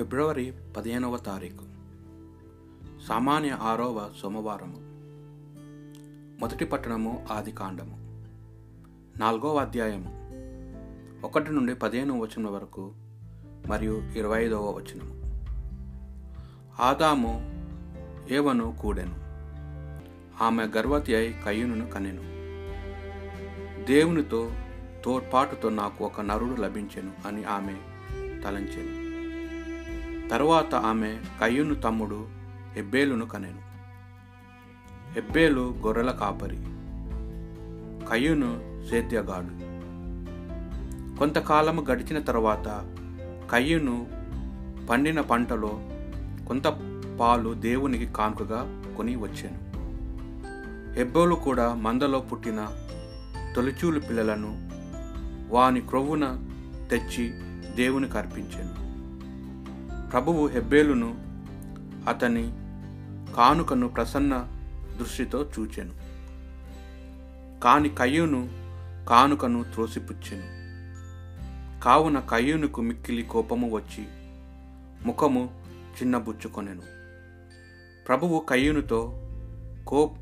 ఫిబ్రవరి పదిహేనవ తారీఖు. సామాన్య ఆరవ సోమవారము. మొదటి పట్టణము ఆది కాండము. నాలుగవ అధ్యాయము. ఒకటి నుండి పదిహేను వచనం వరకు మరియు ఇరవై ఐదవ వచనము. ఆదాము ఏవను కూడెను. ఆమె గర్భవతి అయి కయ్యూనును కనెను దేవునితో తోడ్పాటుతో నాకు ఒక నరుడు లభించెను అని ఆమె తలంచెను. తరువాత ఆమె కయ్యును తమ్ముడు హెబ్బేలును కనెను. హెబ్బేలు గొర్రెల కాపరి. కయ్యును సేద్యగాడు కొంతకాలము గడిచిన తర్వాత కయ్యును పండిన పంటలో కొంత పాలు దేవునికి కానుకగా కొని వచ్చాను. హెబ్బోలు కూడా మందలో పుట్టిన తొలిచూలు పిల్లలను వాని క్రొవ్వున తెచ్చి దేవునికి అర్పించాను. ప్రభువు హెబ్బేలును అతని కానుకను ప్రసన్న దృష్టితో చూచెను. కాని కయ్యూను కానుకను త్రోసిపుచ్చెను. కావున కయ్యూనుకు మిక్కిలి కోపము వచ్చి ముఖము చిన్నబుచ్చుకొనెను. ప్రభువు కయ్యూనుతో కో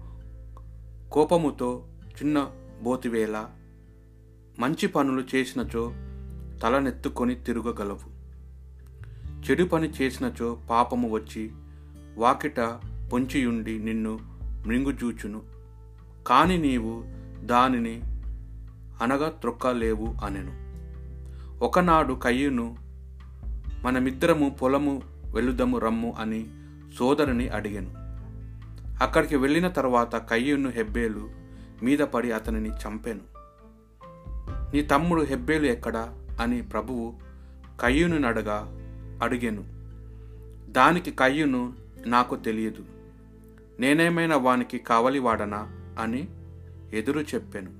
కోపముతో చిన్న బోతివేళ మంచి పనులు చేసినచో తలనెత్తుకొని తిరగగలవు. చెడు పని చేసినచో పాపము వచ్చి వాకిట పొంచియుండి నిన్ను మృంగుజూచును. కాని నీవు దానిని అనగా త్రొక్కలేవు అనెను. ఒకనాడు కయ్యును మనమిద్దరము పొలము వెలుదము రమ్ము అని సోదరుని అడిగాను. అక్కడికి వెళ్ళిన తర్వాత కయ్యును హెబ్బేలు మీద పడి అతనిని చంపాను. నీ తమ్ముడు హెబ్బేలు ఎక్కడా అని ప్రభువు కయ్యును అడగా అడిగాను. దానికి కయ్యును నాకు తెలియదు. నేనేమైనా వానికి కావలివాడనా? అని ఎదురు చెప్పాను.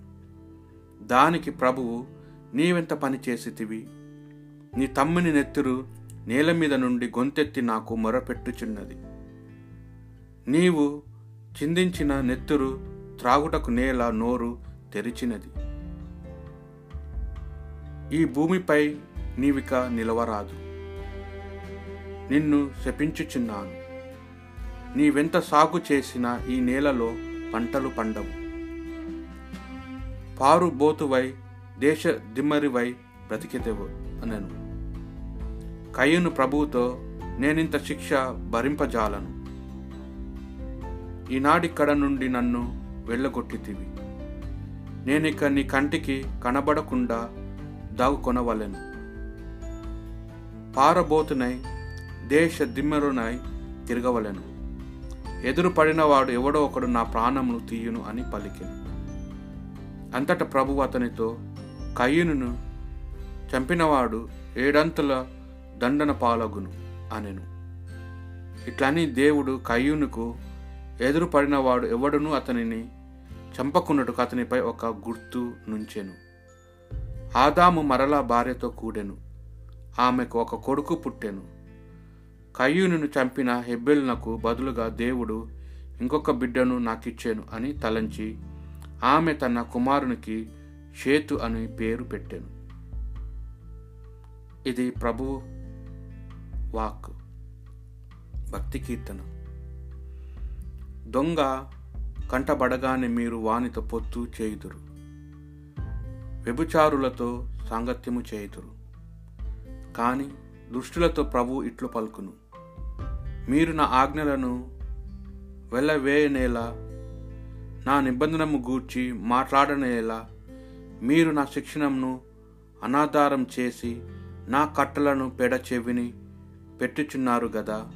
దానికి ప్రభువు నీవెంత పని చేసితివి? నీ తమ్ముని నెత్తురు నేల మీద నుండి గొంతెత్తి నాకు మొరపెట్టుచున్నది. నీవు చిందించిన నెత్తురు త్రాగుటకు నేల నోరు తెరిచినది. ఈ భూమిపై నీవిక నిలవరాదు. నిన్ను శపించుచున్నాను. నీవెంత సాగు చేసినా ఈ నేలలో పంటలు పండవు. పారుబోతువై దేశ దిమ్మరివై బ్రతికితేవు అనను. కయ్యను ప్రభువుతో నేనింత శిక్ష భరింపజాలను. ఈనాడిక్కడ నుండి నన్ను వెళ్ళగొట్టితివి. నేనిక నీ కంటికి కనబడకుండా దాగుకొనవలెను. పారబోతునై దేశ దిమ్మరునై తిరగవలెను. ఎదురు పడినవాడు ఎవడో ఒకడు నా ప్రాణమును తీయును అని పలికెను. అంతట ప్రభు అతనితో కయ్యను చంపినవాడు ఏడంతుల దండన పాలగును అనెను. ఇట్లని దేవుడు కయ్యూనుకు ఎదురు పడినవాడు ఎవడునూ అతనిని చంపకున్నట్టుకు అతనిపై ఒక గుర్తు నుంచెను. ఆదాము మరలా భార్యతో కూడెను. ఆమెకు ఒక కొడుకు పుట్టెను. కయ్యూనును చంపిన హెబ్బెలునకు బదులుగా దేవుడు ఇంకొక బిడ్డను నాకిచ్చాను అని తలంచి ఆమె తన కుమారునికి షేతు అని పేరు పెట్టాను. ఇది ప్రభు వాక్ భక్తి కీర్తన. దొంగ కంటబడగానే మీరు వానితో పొత్తు చేయుదురు. వ్యభిచారులతో సాంగత్యము చేయుదురు. కానీ దుష్టులతో ప్రభు ఇట్లు పలుకును. మీరు నా ఆజ్ఞలను వెళ్ళవేయనేలా నా నిబంధనము గూర్చి మాట్లాడనేలా మీరు నా శిక్షణను అనాధారం చేసి నా కట్టలను పెడ చెవిని పెట్టుచున్నారు గదా.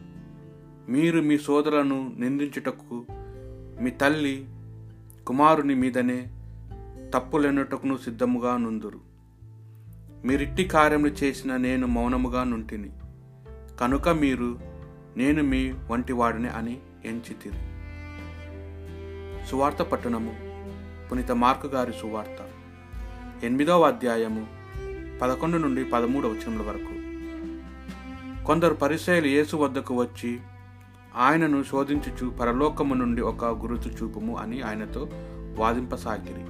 మీరు మీ సోదరులను నిందించుటకు మీ తల్లి కుమారుని మీదనే తప్పులెన్నుటకును సిద్ధముగా నుందురు. మీరిట్టి కార్యములు చేసిన నేను మౌనముగా నుంటిని. కనుక మీరు నేను మీ వంటివాడిని అని ఎంచితిరి. సువార్త పట్టణము పునీత మార్కు గారి సువార్త. ఎనిమిదవ అధ్యాయము పదకొండు నుండి పదమూడు వచనముల వరకు. కొందరు పరిచయలు యేసు వద్దకు వచ్చి ఆయనను శోధించుచు పరలోకము నుండి ఒక గురుతు చూపుము అని ఆయనతో వాదింపసాగిరి.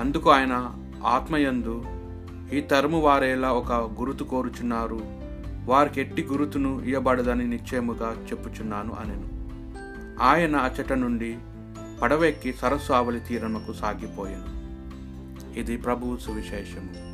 అందుకు ఆయన ఆత్మయందు ఈ తరము వారేలా ఒక గురుతు కోరుచున్నారు. వారికి ఎట్టి గురుతును ఇయ్యబడదని నిశ్చయముగా చెప్పుచున్నాను అనెను. ఆయన అచ్చట నుండి పడవెక్కి సరస్సు ఆవలి తీరముకు సాగిపోయాను. ఇది ప్రభువు సువిశేషము.